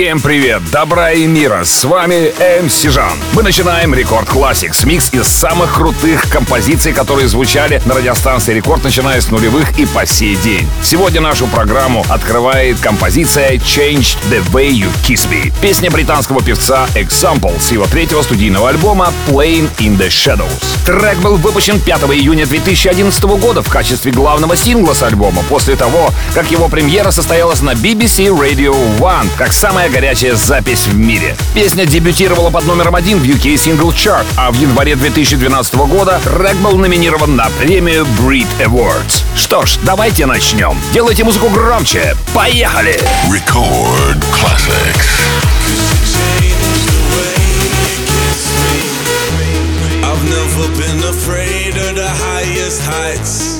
Всем привет, добра и мира, с вами MC Жан. Мы начинаем Record Classix, микс из самых крутых композиций, которые звучали на радиостанции Рекорд, начиная с нулевых и по сей день. Сегодня нашу программу открывает композиция Change the Way You Kiss Me. Песня британского певца Example с его третьего студийного альбома Playing in the Shadows. Трек был выпущен 5 июня 2011 года в качестве главного сингла с альбома после того, как его премьера состоялась на BBC Radio One, как самая горячая запись в мире. Песня дебютировала под номером один в UK Single Chart, а в январе 2012 года трек был номинирован на премию Brit Awards. Что ж, давайте начнем. Делайте музыку громче. Поехали! Record Classics. afraid of the highest heights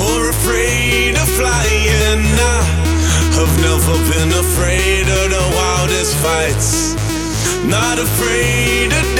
or afraid of flying now. I've never been afraid fights. Not afraid of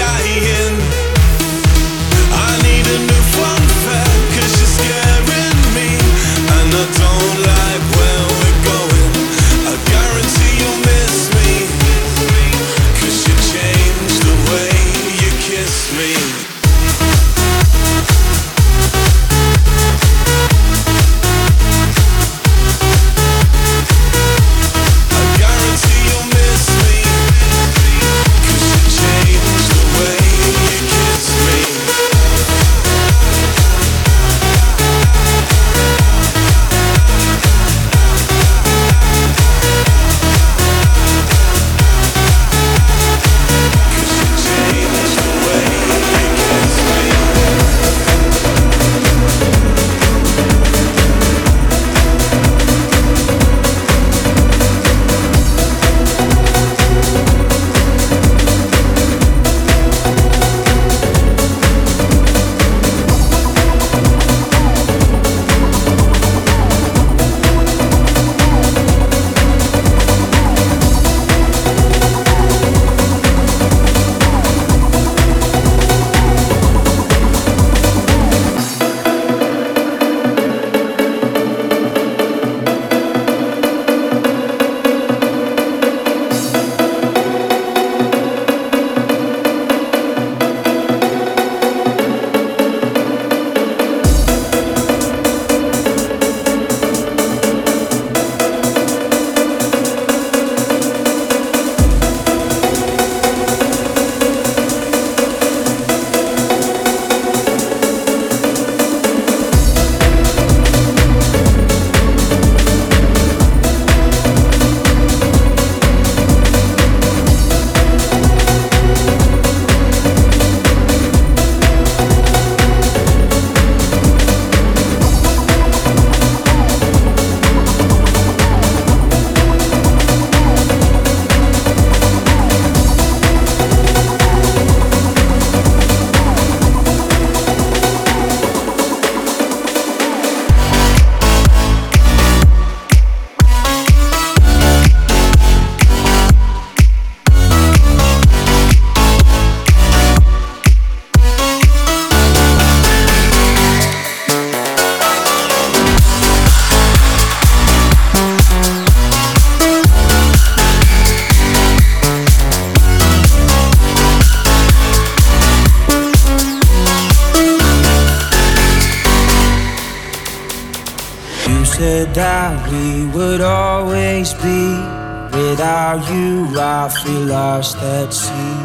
lost at sea.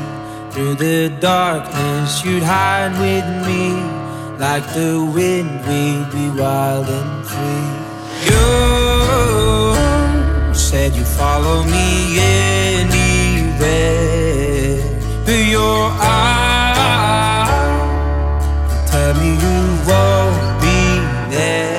Through the darkness, you'd hide with me. Like the wind, we'd be wild and free. You said you would follow me anywhere. But your eyes tell me you won't be there.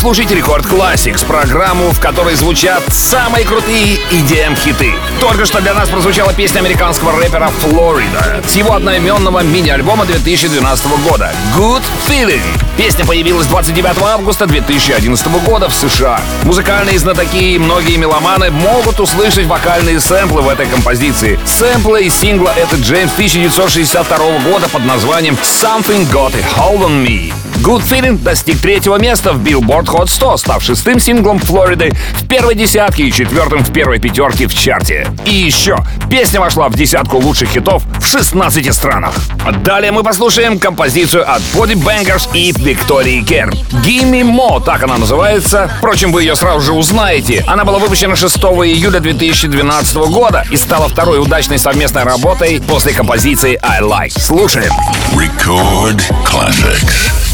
Вы слушаете Рекорд Classics, программу, в которой звучат самые крутые EDM-хиты. Только что для нас прозвучала песня американского рэпера Флорида с его одноименного мини-альбома 2012 года «Good Feeling». Песня появилась 29 августа 2011 года в США. Музыкальные знатоки и многие меломаны могут услышать вокальные сэмплы в этой композиции. Сэмплы из сингла это Джеймс 1962 года под названием «Something Got a Hold on Me». Good Feeling достиг третьего места в Billboard Hot 100, став шестым синглом Флориды в первой десятке и четвертым в первой пятерке в чарте. И еще, песня вошла в десятку лучших хитов в 16 странах. Далее мы послушаем композицию от Body Bangers и Victoria Kern. Gimme Mo, так она называется. Впрочем, вы ее сразу же узнаете. Она была выпущена 6 июля 2012 года и стала второй удачной совместной работой после композиции I Like. Слушаем. Record Classics.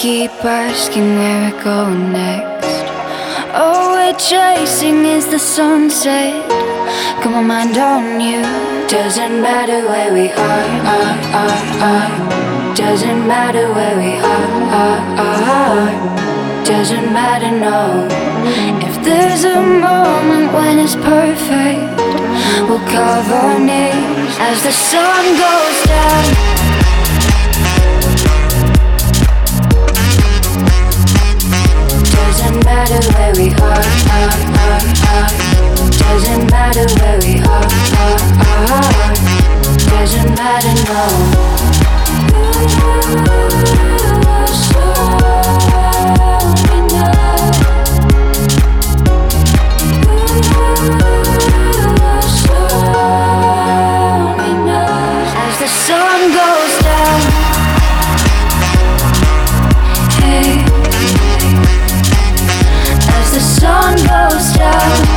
Keep asking where we're going next. All we're chasing is the sunset. Got my mind on you. Doesn't matter where we are, are, are, are. Doesn't matter where we are, are, are. doesn't matter, no. If there's a moment when it's perfect, we'll cover our knees as the sun goes down. matter where we are, are, are, are. Doesn't matter where we are, are, are. Doesn't matter no. You are so enough. shot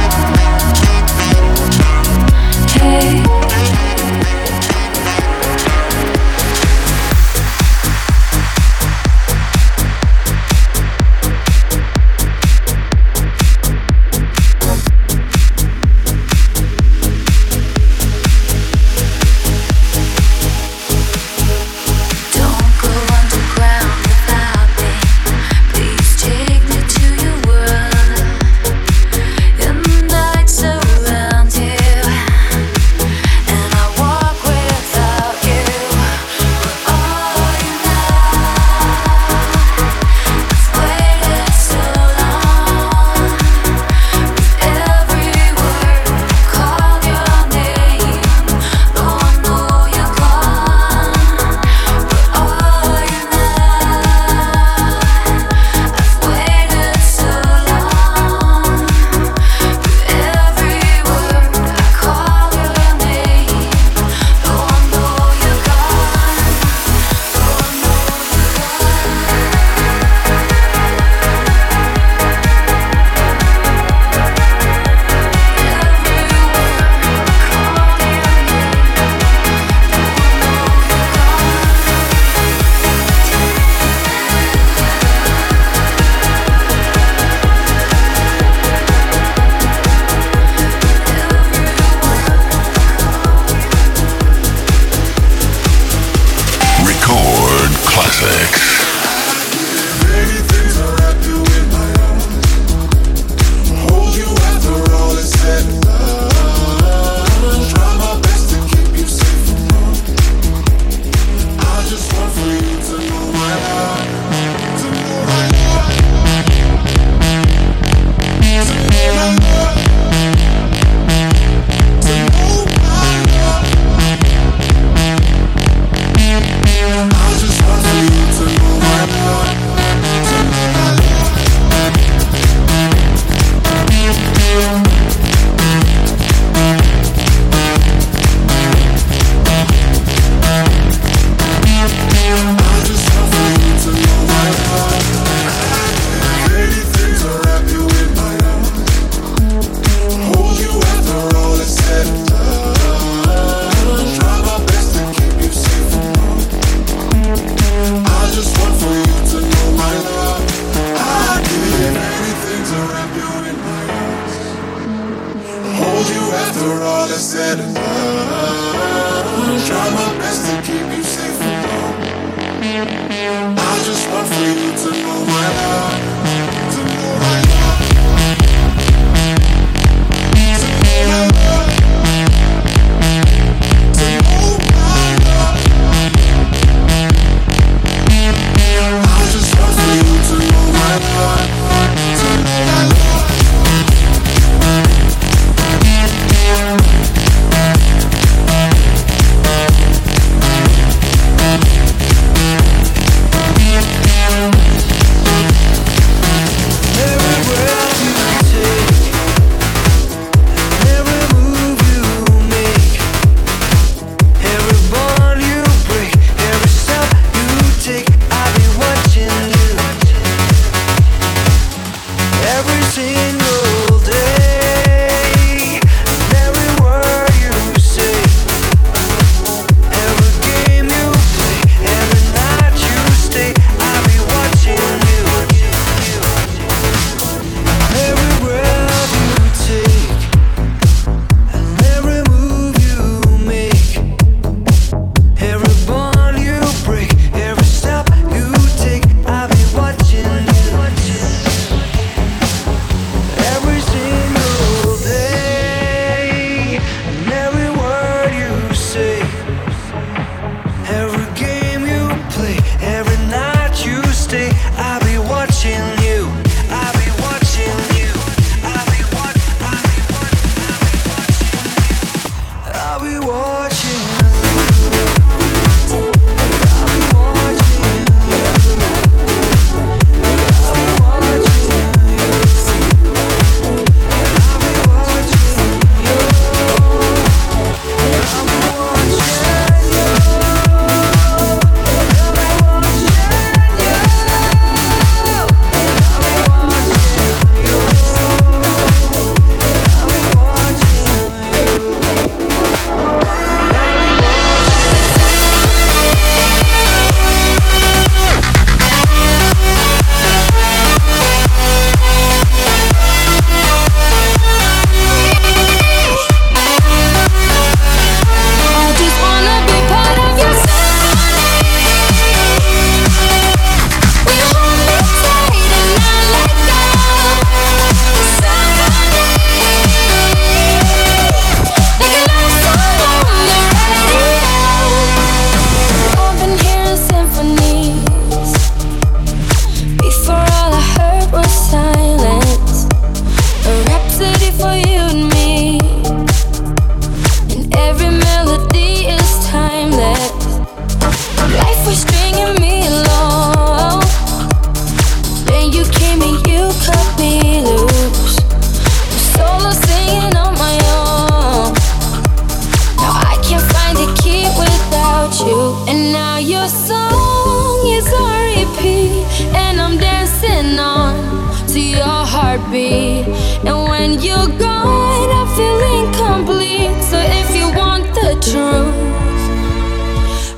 me. And when you're gone, I feel incomplete. So if you want the truth,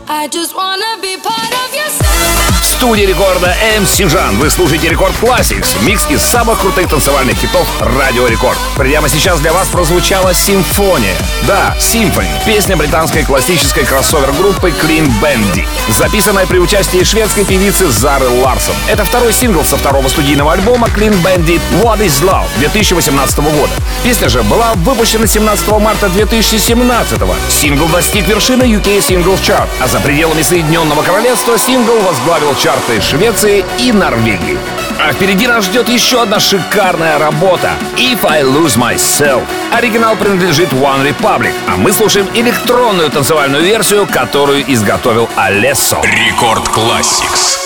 I just wanna be студии рекорда MC Жан. Вы слушаете Record Classix, микс из самых крутых танцевальных хитов Радио Рекорд. Прямо сейчас для вас прозвучала «Симфония». Да, «Symphony» — песня британской классической кроссовер-группы Clean Bandit, записанная при участии шведской певицы Зары Ларсон. Это второй сингл со второго студийного альбома Clean Bandit «What is Love» 2018 года. Песня же была выпущена 17 марта 2017 -го. Сингл достиг вершины UK Singles Chart, а за пределами Соединенного Королевства сингл возглавил чарты Швеции и Норвегии. А впереди нас ждет еще одна шикарная работа «If I Lose Myself». Оригинал принадлежит One Republic, а мы слушаем электронную танцевальную версию, которую изготовил Алессо. Рекорд Classics.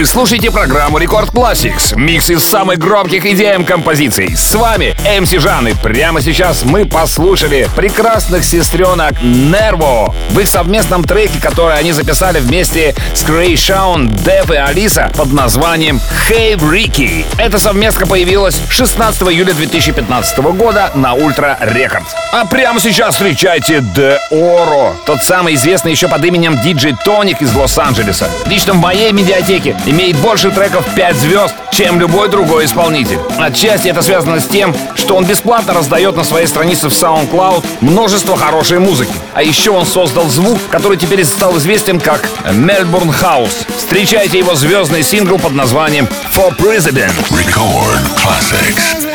вы слушаете программу Record Classix. Микс из самых громких EDM композиций. С вами MC Жан. И прямо сейчас мы послушали прекрасных сестренок Nervo в их совместном треке, который они записали вместе с Kreayshawn, Dev и Alisa под названием Hey Ricky. Эта совместка появилась 16 июля 2015 года на Ultra Records. А прямо сейчас встречайте Deorro, тот самый известный еще под именем DJ Tonic из Лос-Анджелеса. Лично в моей медиатеке имеет больше треков 5 звезд, чем любой другой исполнитель. Отчасти это связано с тем, что он бесплатно раздает на своей странице в SoundCloud множество хорошей музыки. А еще он создал звук, который теперь стал известен как Melbourne House. Встречайте его звездный сингл под названием For President. Record Classics.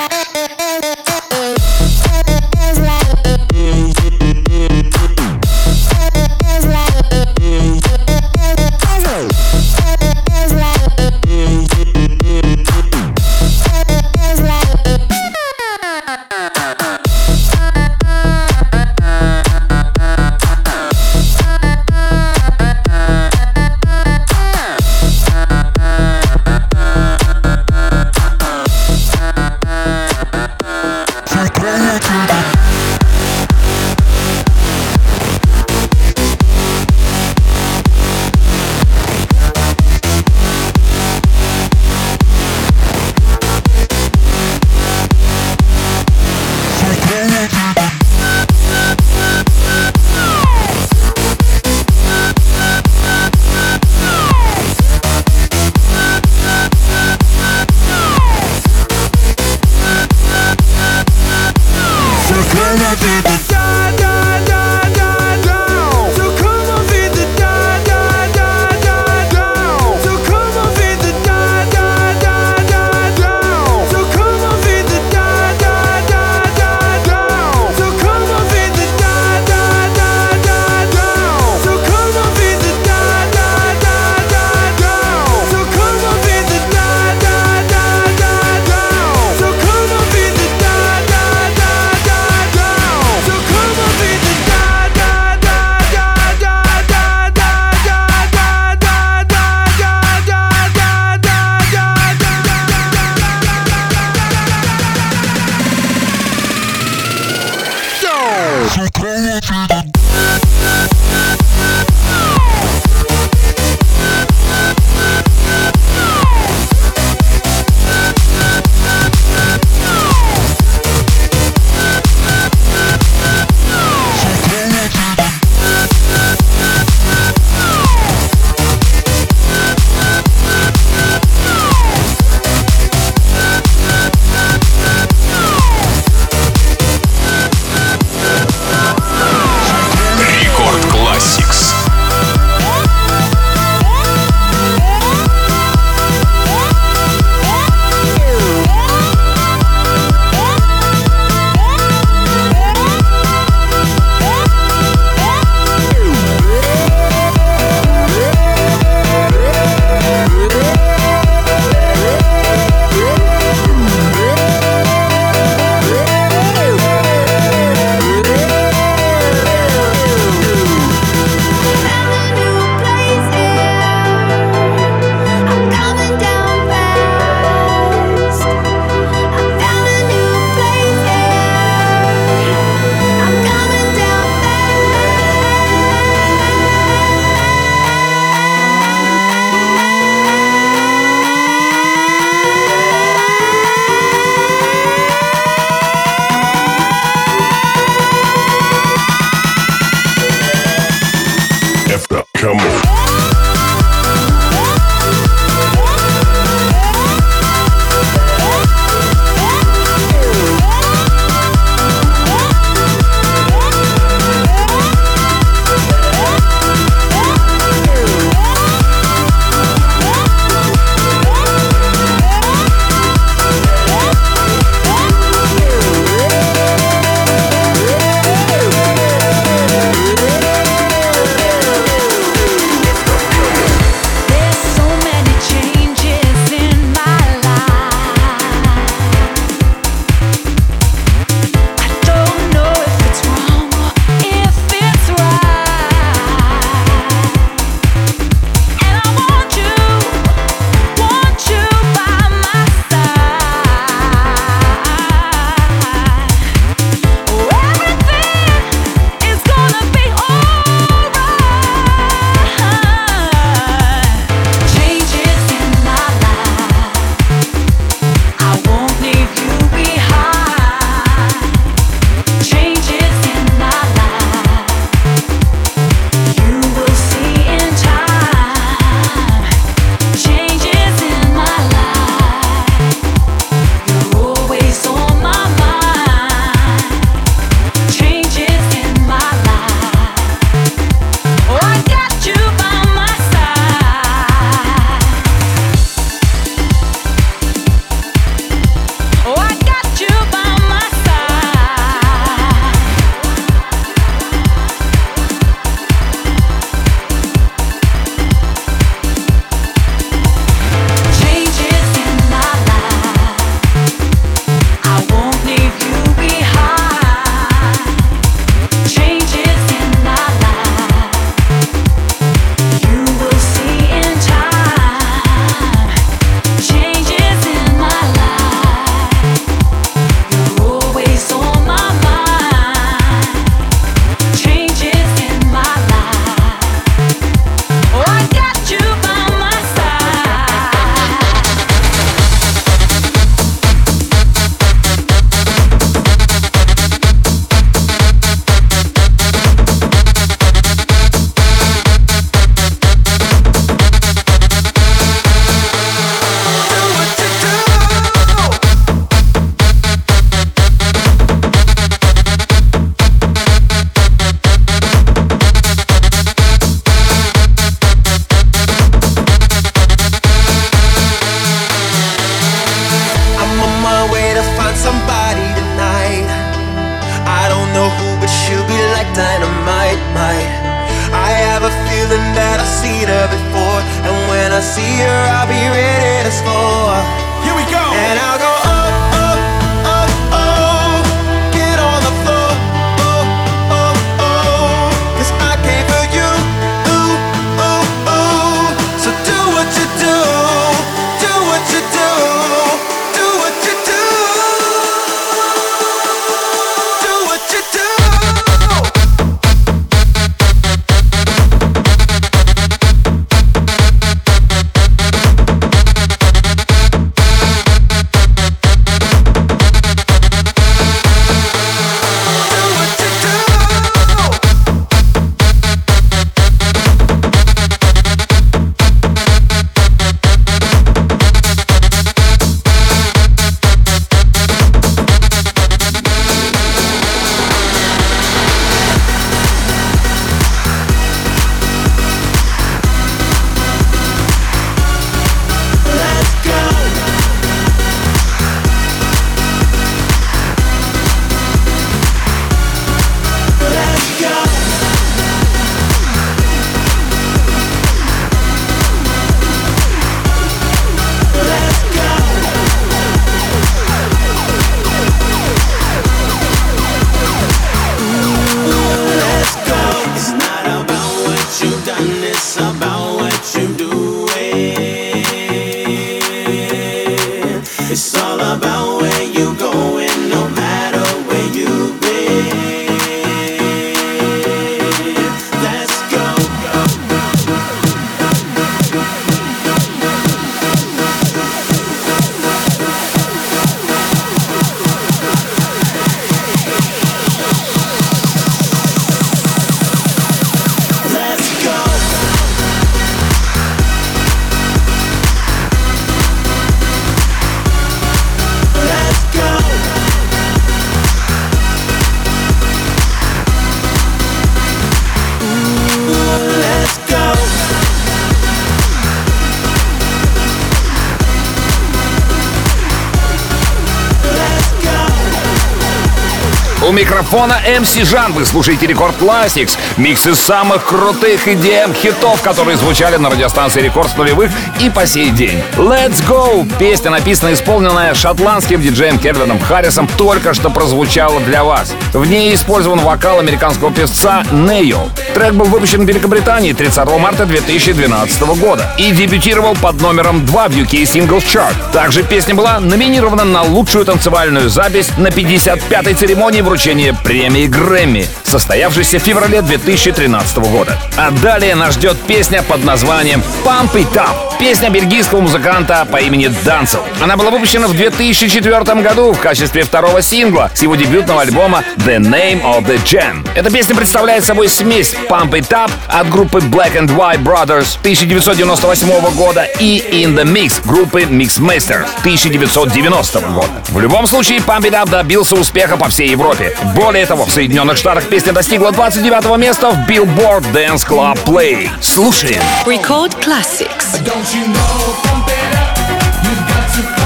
Микрофона MC Жан. Вы слушаете Record Classix. Микс из самых крутых EDM хитов, которые звучали на радиостанции Рекорд с нулевых и по сей день. Let's Go. Песня, написанная и исполненная шотландским диджеем Кельвином Харрисом, только что прозвучала для вас. В ней использован вокал американского певца Ne-Yo. Трек был выпущен в Великобритании 30 марта 2012 года и дебютировал под номером 2 в UK Singles Chart. Также песня была номинирована на лучшую танцевальную запись на 55-й церемонии вручения премии Грэмми, состоявшейся в феврале 2013 года. А далее нас ждет песня под названием «Pump It Up». Песня бельгийского музыканта по имени Danzel. Она была выпущена в 2004 году в качестве второго сингла с его дебютного альбома The Name of the Jam. Эта песня представляет собой смесь Pump It Up от группы Black and White Brothers 1998 года и In the Mix группы Mixmaster 1990 года. В любом случае, Pump It Up добился успеха по всей Европе. Более того, в Соединенных Штатах песня достигла 29 места в Billboard Dance Club Play. Слушаем. Record Classics. Don't you know, pump it up. You got to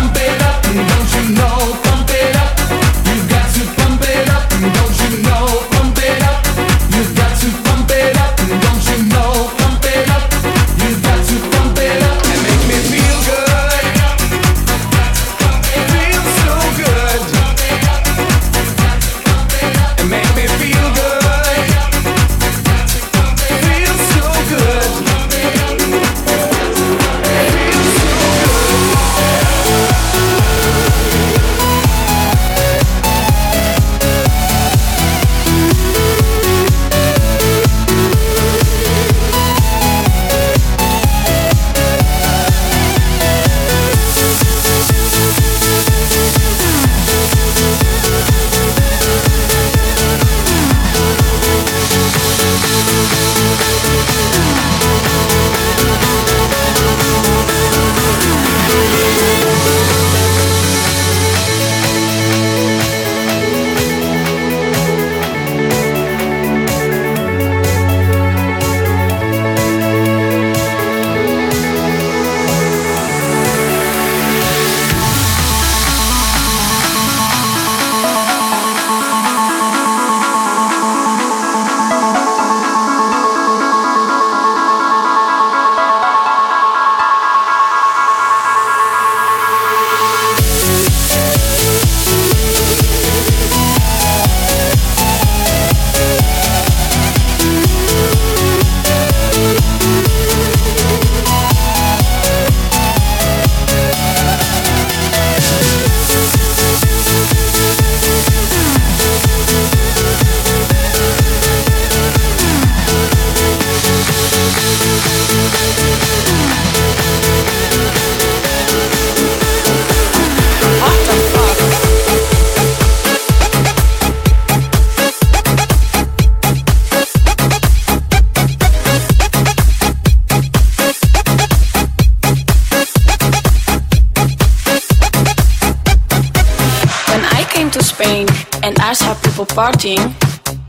to Spain and I saw people partying,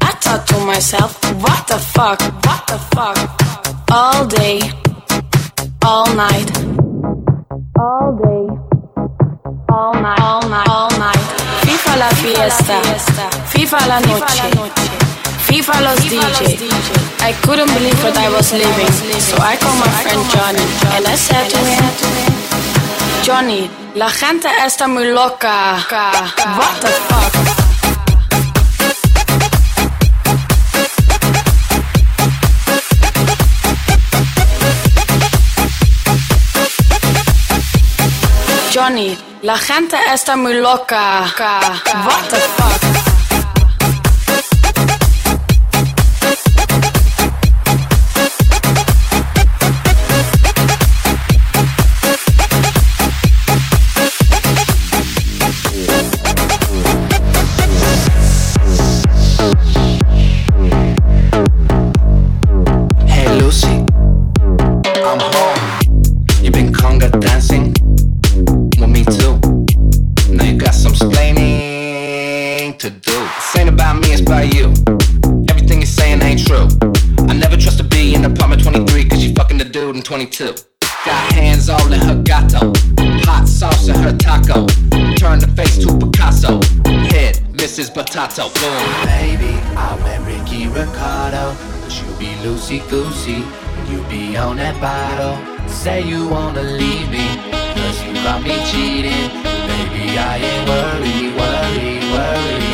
I thought to myself, what the fuck, what the fuck? All day, all night, all day, all night, all night, all night. FIFA la fiesta, FIFA la noche, FIFA los DJ. I couldn't believe what I was living, so I called my friend Johnny and I said to him, Johnny, la gente está muy loca. What the fuck? Johnny, la gente está muy loca. What the fuck? 22. Got hands all in her gato. Hot sauce in her taco. Turn the face to Picasso. Head, Mrs. Potato. Boom. Baby, I met Ricky Ricardo. But you be loosey goosey. You be on that bottle. Say you wanna leave me. Cause you got me cheating. Baby, I ain't worried, worried, worried.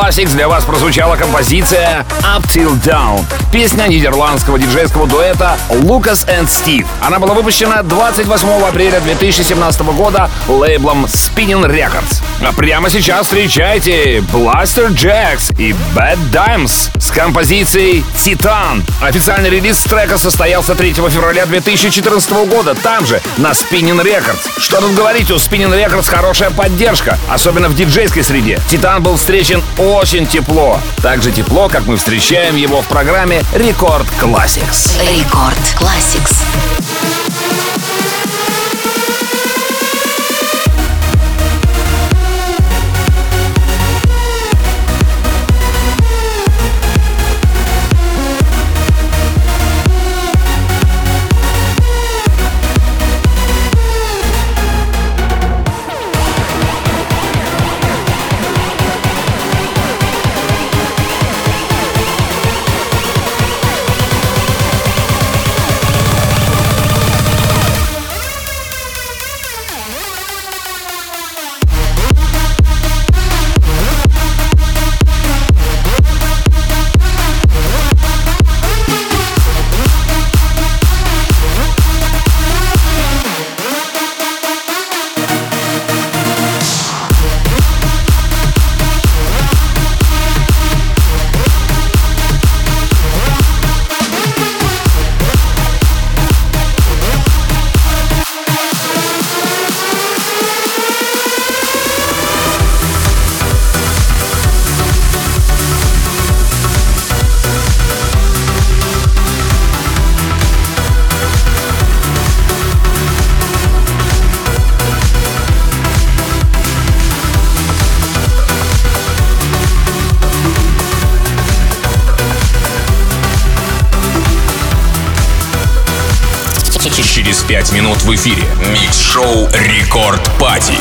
Classics для вас прозвучала композиция Up Till Down. Песня нидерландского диджейского дуэта Lucas and Steve. Она была выпущена 28 апреля 2017 года лейблом Spinning Records. А прямо сейчас встречайте Blaster Jacks и Bad Dimes с композицией Titan. Официальный релиз трека состоялся 3 февраля 2014 года, там же, на Spinning Records. Что тут говорить, у Spinning Records хорошая поддержка, особенно в диджейской среде. Титан был встречен очень тепло. Так же тепло, как мы встречаем его в программе Рекорд Classics. Рекорд Classics. Через пять минут в эфире. Микс-шоу Рекорд Пати.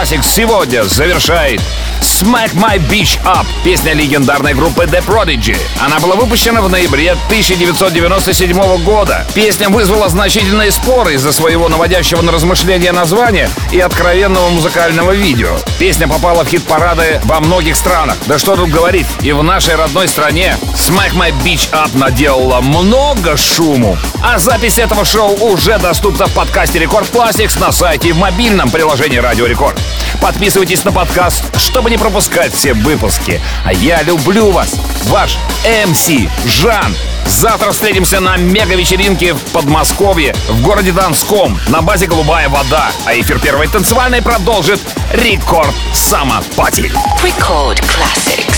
Classics сегодня завершает Smack My Beach Up, песня легендарной группы The Prodigy. Она была выпущена в ноябре 1997 года. Песня вызвала значительные споры из-за своего наводящего на размышления названия и откровенного музыкального видео. Песня попала в хит-парады во многих странах. Да что тут говорить, и в нашей родной стране Smack My Beach Up наделала много шуму. А запись этого шоу уже доступна в подкасте Рекорд Classics на сайте и в мобильном приложении Радио Рекорд. Подписывайтесь на подкаст, чтобы не пропускать все выпуски. А я люблю вас, ваш МС Жан. Завтра встретимся на мега-вечеринке в Подмосковье, в городе Донском, на базе «Голубая вода». А эфир первой танцевальной продолжит Рекорд Сама Пати. Record Classics.